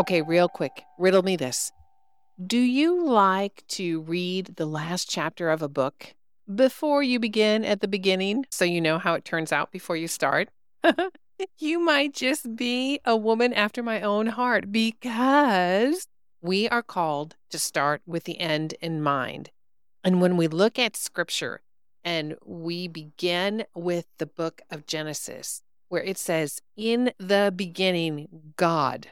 Okay, real quick, riddle me this. Do you like to read the last chapter of a book before you begin at the beginning so you know how it turns out before you start? you might just be a woman after my own heart because we are called to start with the end in mind. And when we look at scripture and we begin with the book of Genesis, where it says, In the beginning, God.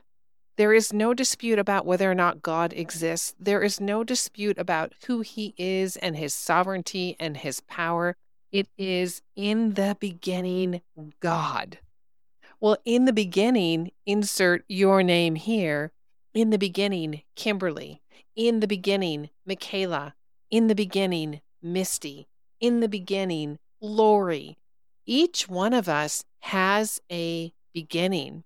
There is no dispute about whether or not God exists. There is no dispute about who he is and his sovereignty and his power. It is in the beginning, God. Well, in the beginning, insert your name here. In the beginning, Kimberly. In the beginning, Michaela. In the beginning, Misty. In the beginning, Lori. Each one of us has a beginning.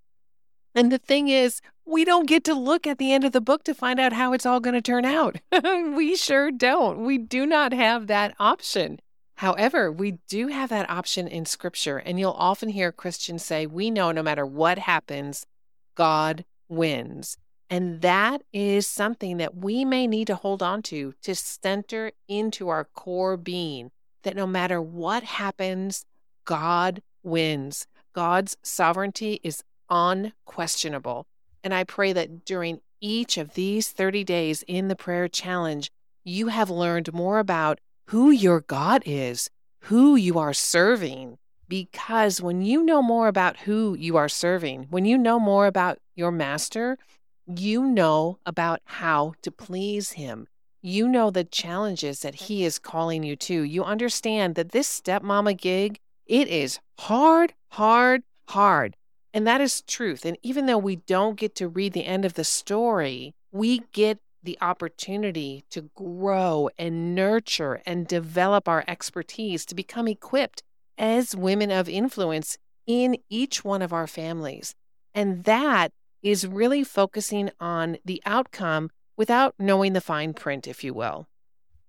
And the thing is, we don't get to look at the end of the book to find out how it's all going to turn out. we sure don't. We do not have that option. However, we do have that option in scripture. And you'll often hear Christians say, We know no matter what happens, God wins. And that is something that we may need to hold on to to center into our core being that no matter what happens, God wins. God's sovereignty is unquestionable. And I pray that during each of these 30 days in the prayer challenge, you have learned more about who your God is, who you are serving. Because when you know more about who you are serving, when you know more about your master, you know about how to please him. You know the challenges that he is calling you to. You understand that this stepmama gig, it is hard, hard, hard. And that is truth. And even though we don't get to read the end of the story, we get the opportunity to grow and nurture and develop our expertise to become equipped as women of influence in each one of our families. And that is really focusing on the outcome without knowing the fine print, if you will.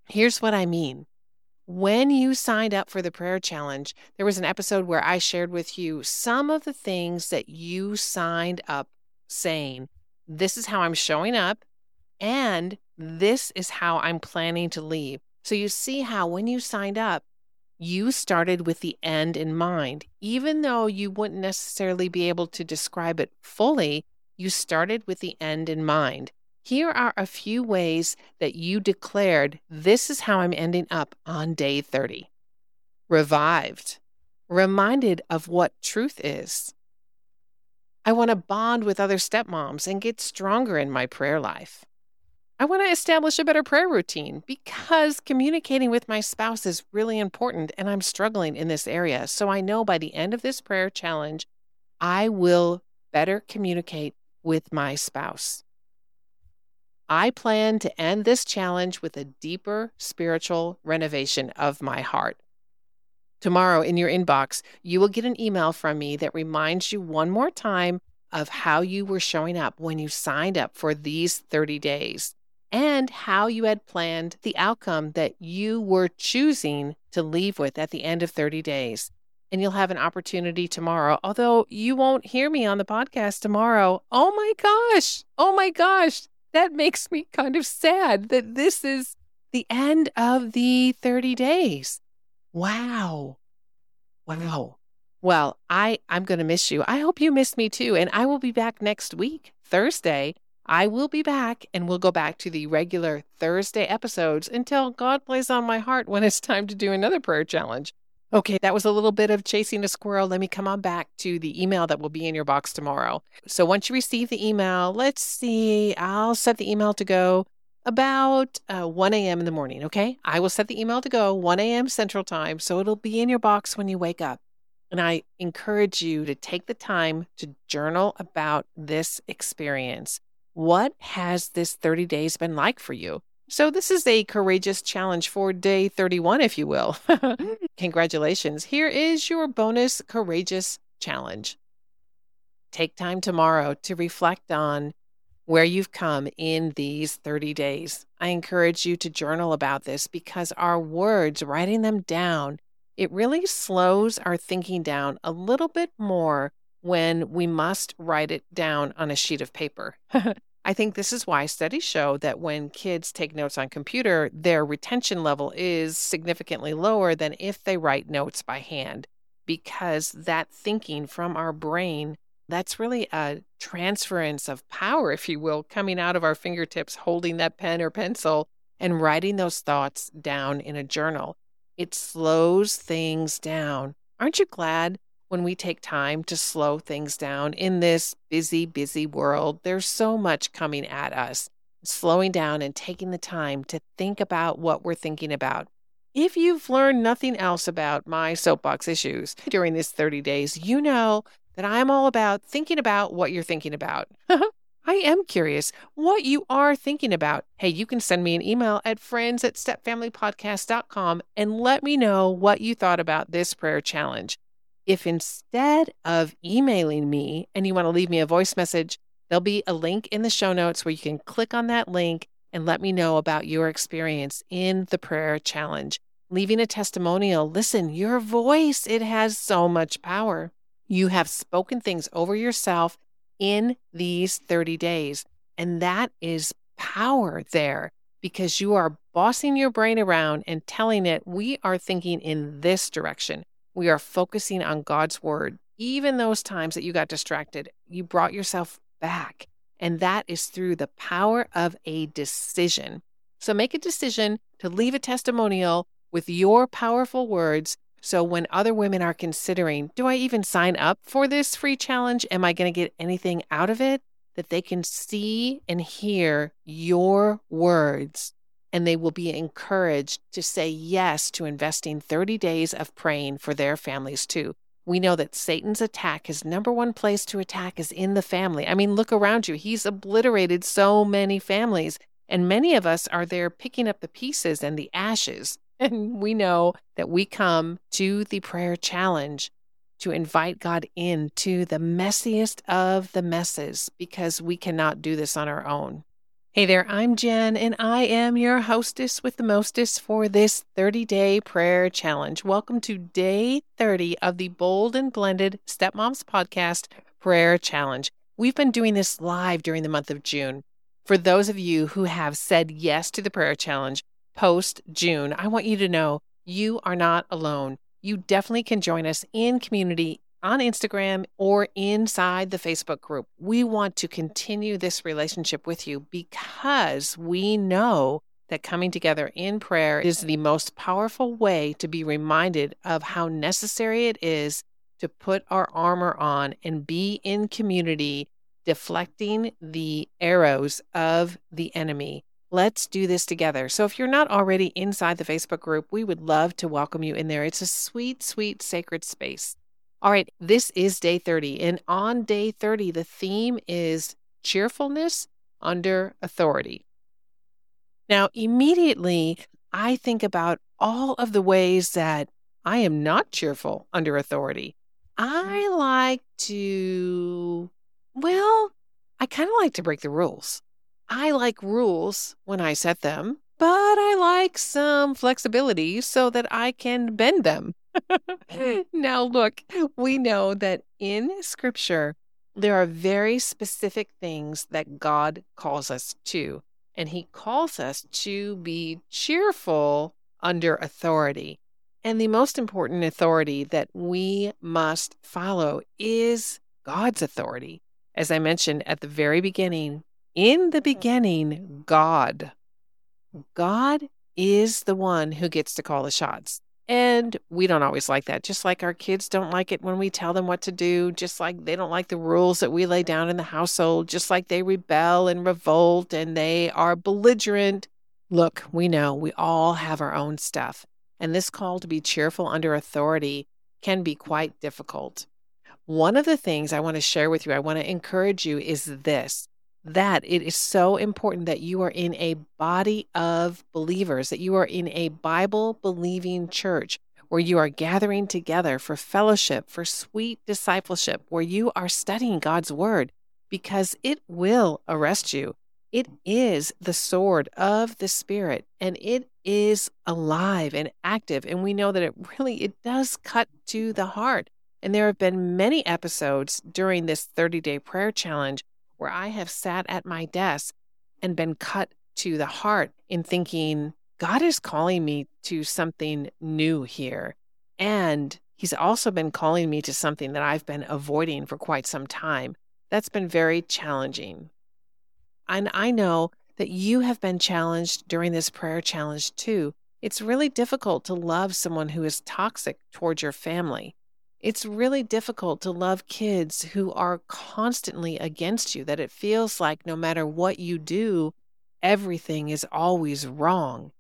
Here's what I mean when you signed up for the prayer challenge, there was an episode where I shared with you some of the things that you signed up saying, This is how I'm showing up, and this is how I'm planning to leave. So you see how when you signed up, you started with the end in mind. Even though you wouldn't necessarily be able to describe it fully, you started with the end in mind. Here are a few ways that you declared this is how I'm ending up on day 30. Revived, reminded of what truth is. I want to bond with other stepmoms and get stronger in my prayer life. I want to establish a better prayer routine because communicating with my spouse is really important and I'm struggling in this area. So I know by the end of this prayer challenge, I will better communicate with my spouse. I plan to end this challenge with a deeper spiritual renovation of my heart. Tomorrow in your inbox, you will get an email from me that reminds you one more time of how you were showing up when you signed up for these 30 days and how you had planned the outcome that you were choosing to leave with at the end of 30 days. And you'll have an opportunity tomorrow, although you won't hear me on the podcast tomorrow. Oh my gosh. Oh my gosh that makes me kind of sad that this is the end of the 30 days. Wow. Wow. Well, I I'm going to miss you. I hope you miss me too and I will be back next week, Thursday. I will be back and we'll go back to the regular Thursday episodes until God plays on my heart when it's time to do another prayer challenge. Okay, that was a little bit of chasing a squirrel. Let me come on back to the email that will be in your box tomorrow. So once you receive the email, let's see, I'll set the email to go about uh, 1 a.m. in the morning. Okay, I will set the email to go 1 a.m. Central Time. So it'll be in your box when you wake up. And I encourage you to take the time to journal about this experience. What has this 30 days been like for you? So, this is a courageous challenge for day 31, if you will. Mm. Congratulations. Here is your bonus courageous challenge. Take time tomorrow to reflect on where you've come in these 30 days. I encourage you to journal about this because our words, writing them down, it really slows our thinking down a little bit more when we must write it down on a sheet of paper. I think this is why studies show that when kids take notes on computer, their retention level is significantly lower than if they write notes by hand because that thinking from our brain that's really a transference of power if you will coming out of our fingertips holding that pen or pencil and writing those thoughts down in a journal. It slows things down. Aren't you glad when we take time to slow things down in this busy, busy world. There's so much coming at us. Slowing down and taking the time to think about what we're thinking about. If you've learned nothing else about my soapbox issues during this 30 days, you know that I'm all about thinking about what you're thinking about. I am curious what you are thinking about. Hey, you can send me an email at friends at stepfamilypodcast.com and let me know what you thought about this prayer challenge. If instead of emailing me and you want to leave me a voice message, there'll be a link in the show notes where you can click on that link and let me know about your experience in the prayer challenge. Leaving a testimonial, listen, your voice, it has so much power. You have spoken things over yourself in these 30 days, and that is power there because you are bossing your brain around and telling it, we are thinking in this direction. We are focusing on God's word. Even those times that you got distracted, you brought yourself back. And that is through the power of a decision. So make a decision to leave a testimonial with your powerful words. So when other women are considering, do I even sign up for this free challenge? Am I going to get anything out of it? That they can see and hear your words and they will be encouraged to say yes to investing 30 days of praying for their families too. We know that Satan's attack, his number one place to attack is in the family. I mean, look around you. He's obliterated so many families, and many of us are there picking up the pieces and the ashes. And we know that we come to the prayer challenge to invite God into the messiest of the messes because we cannot do this on our own. Hey there, I'm Jen, and I am your hostess with the mostest for this 30 day prayer challenge. Welcome to day 30 of the Bold and Blended Stepmoms Podcast Prayer Challenge. We've been doing this live during the month of June. For those of you who have said yes to the prayer challenge post June, I want you to know you are not alone. You definitely can join us in community on Instagram or inside the Facebook group. We want to continue this relationship with you because we know that coming together in prayer is the most powerful way to be reminded of how necessary it is to put our armor on and be in community, deflecting the arrows of the enemy. Let's do this together. So, if you're not already inside the Facebook group, we would love to welcome you in there. It's a sweet, sweet, sacred space. All right, this is day 30. And on day 30, the theme is cheerfulness under authority. Now, immediately, I think about all of the ways that I am not cheerful under authority. I mm. like to, well, I kind of like to break the rules. I like rules when I set them, but I like some flexibility so that I can bend them. now, look, we know that in scripture, there are very specific things that God calls us to, and He calls us to be cheerful under authority. And the most important authority that we must follow is God's authority. As I mentioned at the very beginning, in the beginning, God. God is the one who gets to call the shots. And we don't always like that. Just like our kids don't like it when we tell them what to do, just like they don't like the rules that we lay down in the household, just like they rebel and revolt and they are belligerent. Look, we know we all have our own stuff. And this call to be cheerful under authority can be quite difficult. One of the things I want to share with you, I want to encourage you is this that it is so important that you are in a body of believers, that you are in a Bible believing church where you are gathering together for fellowship, for sweet discipleship, where you are studying God's word because it will arrest you. It is the sword of the spirit and it is alive and active and we know that it really it does cut to the heart And there have been many episodes during this 30 day prayer challenge where I have sat at my desk and been cut to the heart in thinking, God is calling me to something new here. And He's also been calling me to something that I've been avoiding for quite some time. That's been very challenging. And I know that you have been challenged during this prayer challenge too. It's really difficult to love someone who is toxic towards your family. It's really difficult to love kids who are constantly against you, that it feels like no matter what you do, everything is always wrong.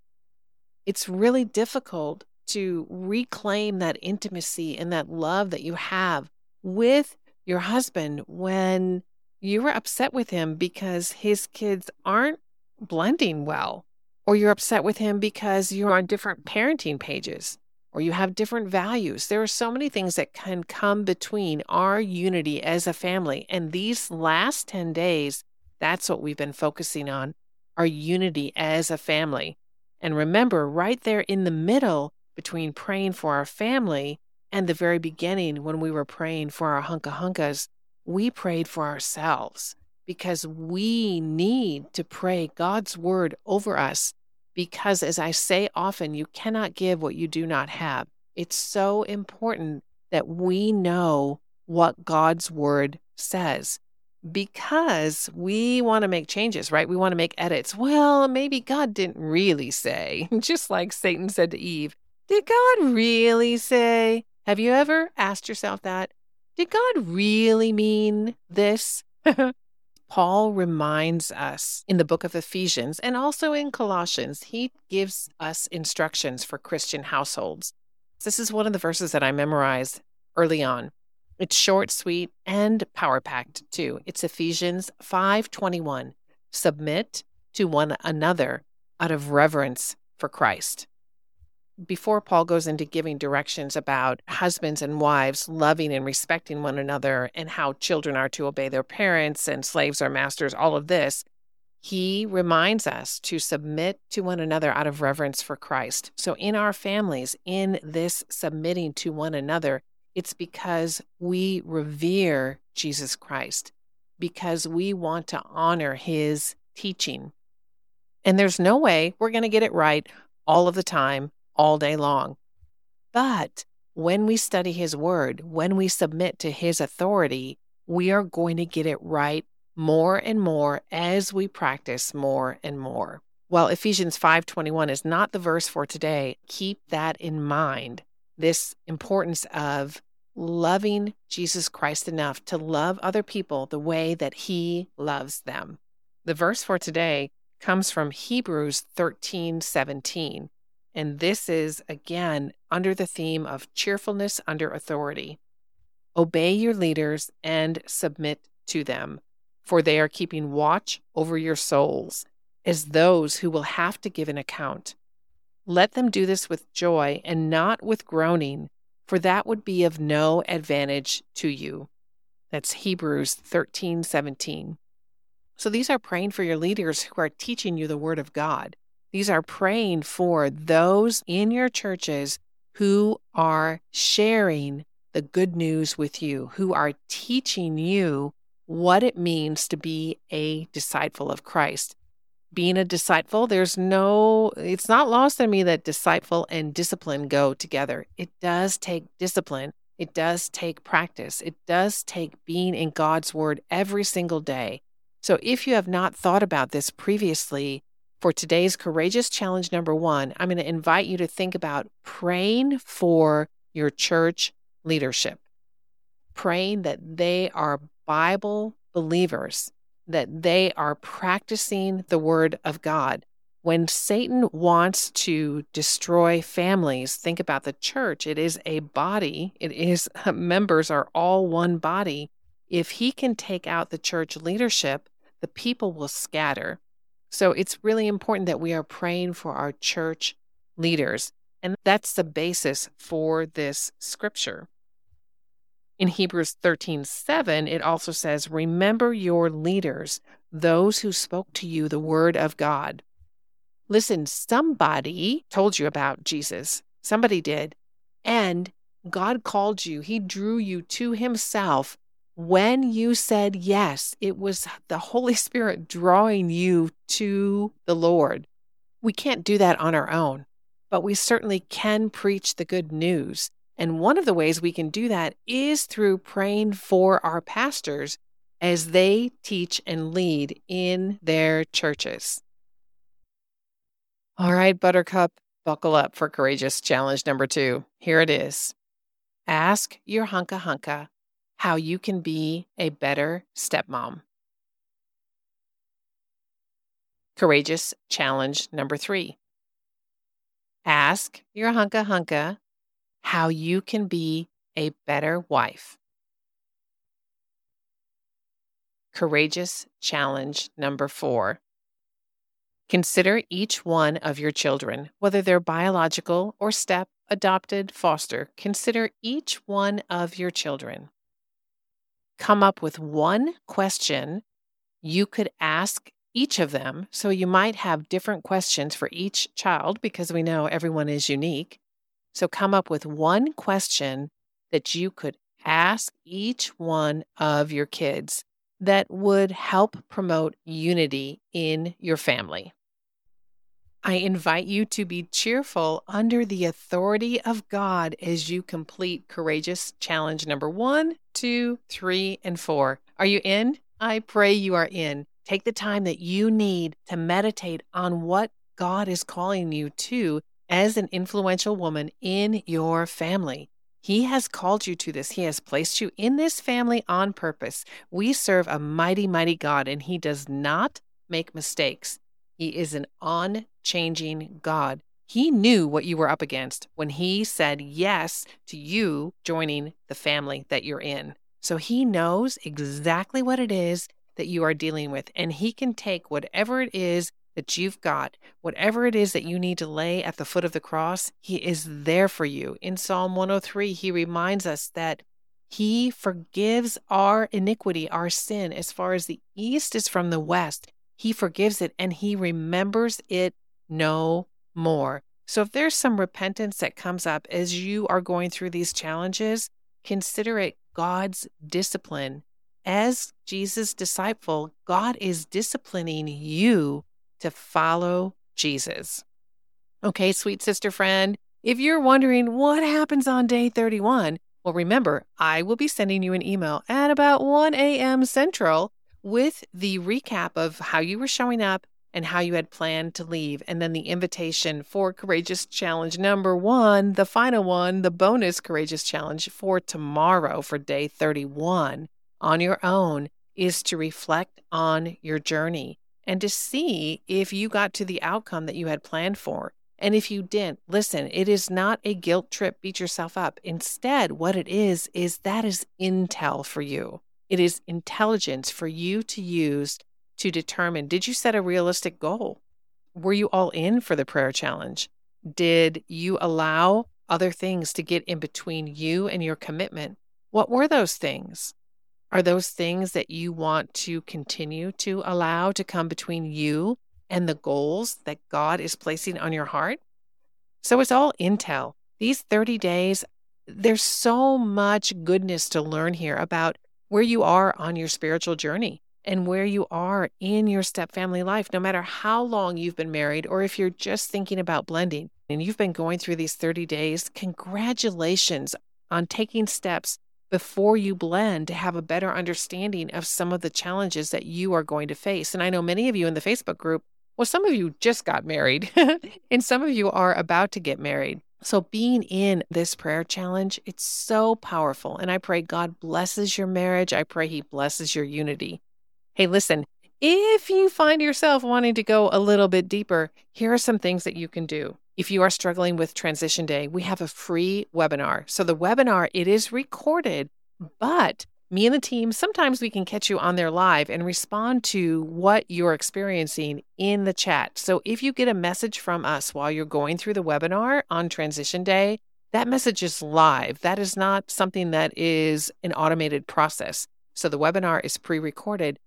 It's really difficult to reclaim that intimacy and that love that you have with your husband when you were upset with him because his kids aren't blending well, or you're upset with him because you're on different parenting pages, or you have different values. There are so many things that can come between our unity as a family. And these last 10 days, that's what we've been focusing on our unity as a family. And remember, right there in the middle between praying for our family and the very beginning when we were praying for our hunka hunkas, we prayed for ourselves because we need to pray God's word over us. Because, as I say often, you cannot give what you do not have. It's so important that we know what God's word says because we want to make changes, right? We want to make edits. Well, maybe God didn't really say, just like Satan said to Eve, Did God really say? Have you ever asked yourself that? Did God really mean this? Paul reminds us in the book of Ephesians and also in Colossians, he gives us instructions for Christian households. This is one of the verses that I memorized early on. It's short, sweet, and power packed too. It's Ephesians 5:21. Submit to one another out of reverence for Christ before Paul goes into giving directions about husbands and wives loving and respecting one another and how children are to obey their parents and slaves are masters, all of this, he reminds us to submit to one another out of reverence for Christ. So, in our families, in this submitting to one another, it's because we revere Jesus Christ, because we want to honor his teaching. And there's no way we're going to get it right all of the time all day long. But when we study His Word, when we submit to His authority, we are going to get it right more and more as we practice more and more. While Ephesians 5:21 is not the verse for today, keep that in mind. This importance of loving Jesus Christ enough to love other people the way that he loves them. The verse for today comes from Hebrews 13:17. And this is, again, under the theme of cheerfulness under authority. Obey your leaders and submit to them, for they are keeping watch over your souls as those who will have to give an account. Let them do this with joy and not with groaning, for that would be of no advantage to you. That's Hebrews 13 17. So these are praying for your leaders who are teaching you the Word of God. These are praying for those in your churches who are sharing the good news with you, who are teaching you what it means to be a disciple of Christ. Being a disciple, there's no, it's not lost on me that disciple and discipline go together. It does take discipline. It does take practice. It does take being in God's word every single day. So if you have not thought about this previously, for today's Courageous Challenge number one, I'm going to invite you to think about praying for your church leadership, praying that they are Bible believers, that they are practicing the Word of God. When Satan wants to destroy families, think about the church. It is a body, it is members are all one body. If he can take out the church leadership, the people will scatter. So it's really important that we are praying for our church leaders. And that's the basis for this scripture. In Hebrews 13 7, it also says, Remember your leaders, those who spoke to you the word of God. Listen, somebody told you about Jesus. Somebody did. And God called you, He drew you to Himself when you said yes. It was the Holy Spirit drawing you to the Lord. We can't do that on our own, but we certainly can preach the good news. And one of the ways we can do that is through praying for our pastors as they teach and lead in their churches. All right, Buttercup, buckle up for Courageous Challenge number two. Here it is Ask your hunka hunka how you can be a better stepmom. Courageous Challenge number three. Ask your hunka hunka how you can be a better wife. Courageous Challenge number four. Consider each one of your children, whether they're biological or step, adopted, foster. Consider each one of your children. Come up with one question you could ask each of them. So you might have different questions for each child because we know everyone is unique. So come up with one question that you could ask each one of your kids that would help promote unity in your family. I invite you to be cheerful under the authority of God as you complete Courageous Challenge number one, two, three, and four. Are you in? I pray you are in. Take the time that you need to meditate on what God is calling you to as an influential woman in your family. He has called you to this. He has placed you in this family on purpose. We serve a mighty, mighty God, and He does not make mistakes. He is an unchanging God. He knew what you were up against when He said yes to you joining the family that you're in. So He knows exactly what it is that you are dealing with, and He can take whatever it is that you've got, whatever it is that you need to lay at the foot of the cross, He is there for you. In Psalm 103, He reminds us that He forgives our iniquity, our sin, as far as the east is from the west. He forgives it and He remembers it no more. So if there's some repentance that comes up as you are going through these challenges, consider it God's discipline. As Jesus' disciple, God is disciplining you to follow Jesus. Okay, sweet sister friend, if you're wondering what happens on day 31, well, remember, I will be sending you an email at about 1 a.m. Central with the recap of how you were showing up and how you had planned to leave, and then the invitation for Courageous Challenge number one, the final one, the bonus Courageous Challenge for tomorrow for day 31 on your own is to reflect on your journey and to see if you got to the outcome that you had planned for. And if you didn't, listen, it is not a guilt trip, beat yourself up. Instead, what it is, is that is intel for you. It is intelligence for you to use to determine did you set a realistic goal? Were you all in for the prayer challenge? Did you allow other things to get in between you and your commitment? What were those things? Are those things that you want to continue to allow to come between you and the goals that God is placing on your heart? So it's all intel. These 30 days, there's so much goodness to learn here about where you are on your spiritual journey and where you are in your step family life, no matter how long you've been married or if you're just thinking about blending and you've been going through these 30 days, congratulations on taking steps before you blend to have a better understanding of some of the challenges that you are going to face. And I know many of you in the Facebook group, well, some of you just got married, and some of you are about to get married. So, being in this prayer challenge, it's so powerful. And I pray God blesses your marriage. I pray He blesses your unity. Hey, listen, if you find yourself wanting to go a little bit deeper, here are some things that you can do. If you are struggling with transition day, we have a free webinar. So the webinar, it is recorded, but me and the team, sometimes we can catch you on there live and respond to what you're experiencing in the chat. So if you get a message from us while you're going through the webinar on transition day, that message is live. That is not something that is an automated process. So the webinar is pre recorded,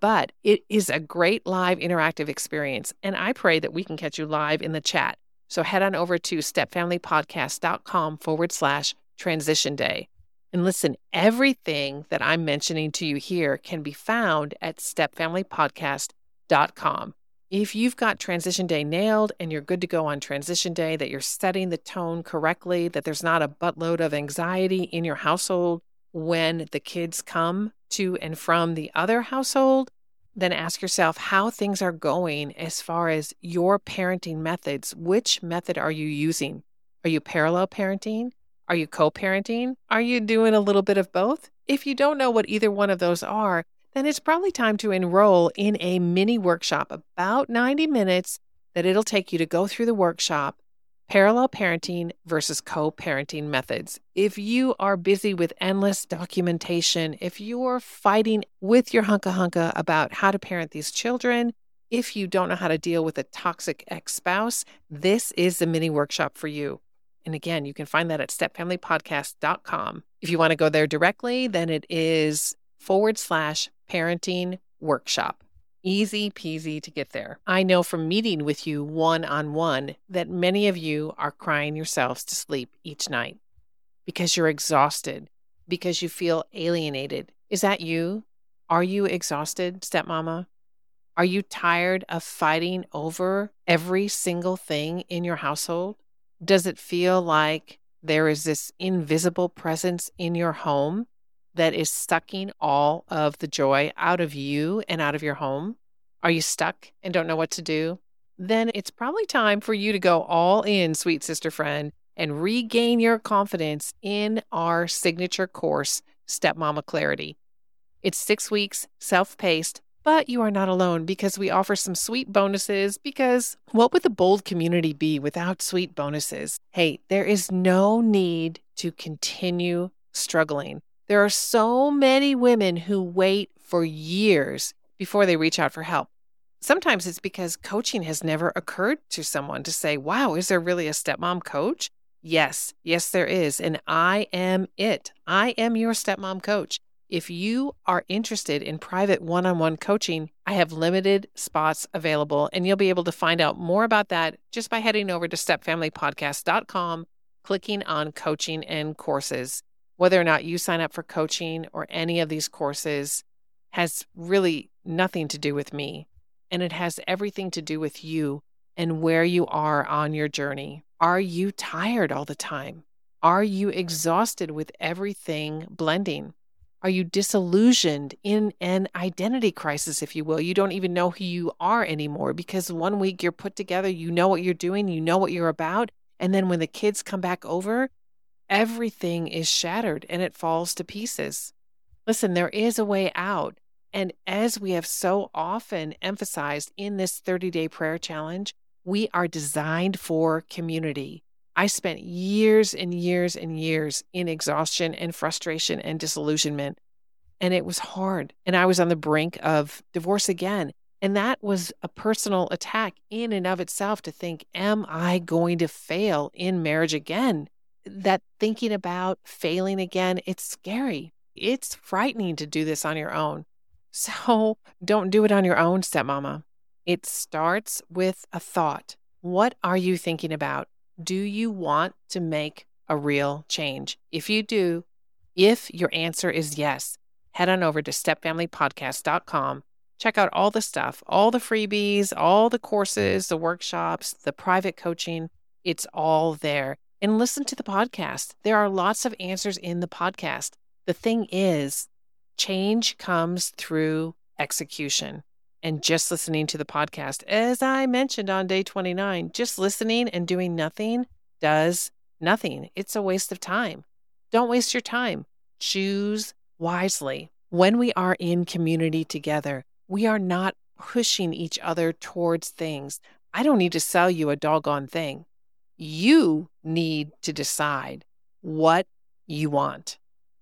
but it is a great live interactive experience. And I pray that we can catch you live in the chat. So head on over to stepfamilypodcast.com forward slash Transition Day. And listen, everything that I'm mentioning to you here can be found at stepfamilypodcast.com. If you've got Transition Day nailed and you're good to go on Transition Day, that you're setting the tone correctly, that there's not a buttload of anxiety in your household when the kids come to and from the other household, then ask yourself how things are going as far as your parenting methods. Which method are you using? Are you parallel parenting? Are you co parenting? Are you doing a little bit of both? If you don't know what either one of those are, then it's probably time to enroll in a mini workshop, about 90 minutes, that it'll take you to go through the workshop parallel parenting versus co parenting methods. If you are busy with endless documentation, if you're fighting with your hunka hunka about how to parent these children, if you don't know how to deal with a toxic ex spouse, this is the mini workshop for you. And again, you can find that at stepfamilypodcast.com. If you want to go there directly, then it is forward slash parenting workshop. Easy peasy to get there. I know from meeting with you one on one that many of you are crying yourselves to sleep each night because you're exhausted, because you feel alienated. Is that you? Are you exhausted, stepmama? Are you tired of fighting over every single thing in your household? Does it feel like there is this invisible presence in your home that is sucking all of the joy out of you and out of your home? Are you stuck and don't know what to do? Then it's probably time for you to go all in, sweet sister friend, and regain your confidence in our signature course, Stepmama Clarity. It's six weeks, self paced, but you are not alone because we offer some sweet bonuses. Because what would the bold community be without sweet bonuses? Hey, there is no need to continue struggling. There are so many women who wait for years before they reach out for help. Sometimes it's because coaching has never occurred to someone to say, wow, is there really a stepmom coach? Yes, yes, there is. And I am it. I am your stepmom coach. If you are interested in private one on one coaching, I have limited spots available, and you'll be able to find out more about that just by heading over to stepfamilypodcast.com, clicking on coaching and courses. Whether or not you sign up for coaching or any of these courses has really nothing to do with me, and it has everything to do with you and where you are on your journey. Are you tired all the time? Are you exhausted with everything blending? Are you disillusioned in an identity crisis, if you will? You don't even know who you are anymore because one week you're put together, you know what you're doing, you know what you're about. And then when the kids come back over, everything is shattered and it falls to pieces. Listen, there is a way out. And as we have so often emphasized in this 30 day prayer challenge, we are designed for community. I spent years and years and years in exhaustion and frustration and disillusionment. And it was hard. And I was on the brink of divorce again. And that was a personal attack in and of itself to think, am I going to fail in marriage again? That thinking about failing again, it's scary. It's frightening to do this on your own. So don't do it on your own, stepmama. It starts with a thought. What are you thinking about? Do you want to make a real change? If you do, if your answer is yes, head on over to stepfamilypodcast.com. Check out all the stuff, all the freebies, all the courses, the workshops, the private coaching. It's all there and listen to the podcast. There are lots of answers in the podcast. The thing is, change comes through execution and just listening to the podcast. As I mentioned on day 29, just listening and doing nothing does nothing. It's a waste of time. Don't waste your time. Choose wisely. When we are in community together, we are not pushing each other towards things. I don't need to sell you a doggone thing. You need to decide what you want.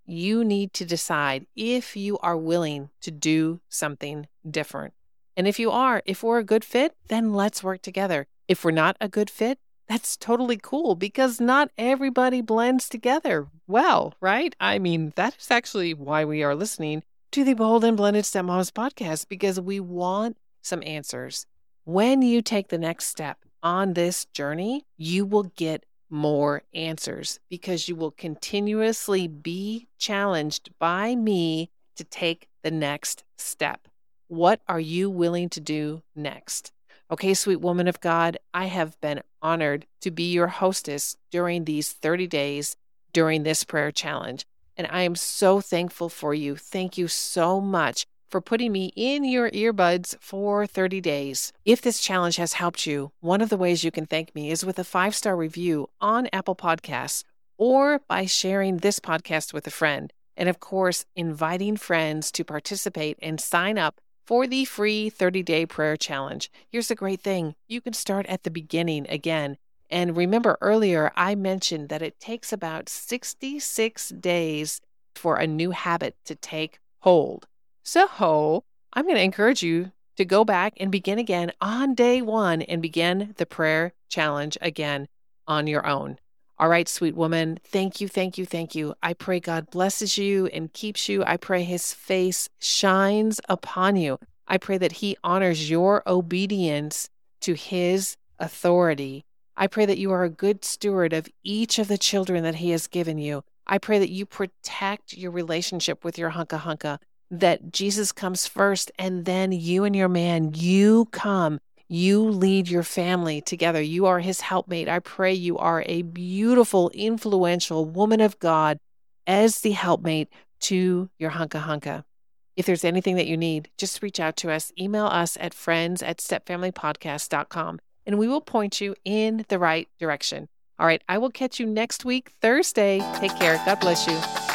You need to decide if you are willing to do something different. And if you are, if we're a good fit, then let's work together. If we're not a good fit, that's totally cool because not everybody blends together well, right? I mean, that is actually why we are listening to the Bold and Blended Stepmoms podcast because we want some answers. When you take the next step on this journey, you will get more answers because you will continuously be challenged by me to take the next step. What are you willing to do next? Okay, sweet woman of God, I have been honored to be your hostess during these 30 days during this prayer challenge. And I am so thankful for you. Thank you so much for putting me in your earbuds for 30 days. If this challenge has helped you, one of the ways you can thank me is with a five star review on Apple Podcasts or by sharing this podcast with a friend. And of course, inviting friends to participate and sign up for the free 30 day prayer challenge. Here's the great thing you can start at the beginning again. And remember earlier, I mentioned that it takes about 66 days for a new habit to take hold. So I'm going to encourage you to go back and begin again on day one and begin the prayer challenge again on your own. All right, sweet woman, thank you, thank you, thank you. I pray God blesses you and keeps you. I pray his face shines upon you. I pray that he honors your obedience to his authority. I pray that you are a good steward of each of the children that he has given you. I pray that you protect your relationship with your hunka hunka that Jesus comes first and then you and your man, you come, you lead your family together. You are his helpmate. I pray you are a beautiful, influential woman of God as the helpmate to your hunka hunka. If there's anything that you need, just reach out to us. Email us at friends at stepfamilypodcast.com and we will point you in the right direction. All right, I will catch you next week, Thursday. Take care. God bless you.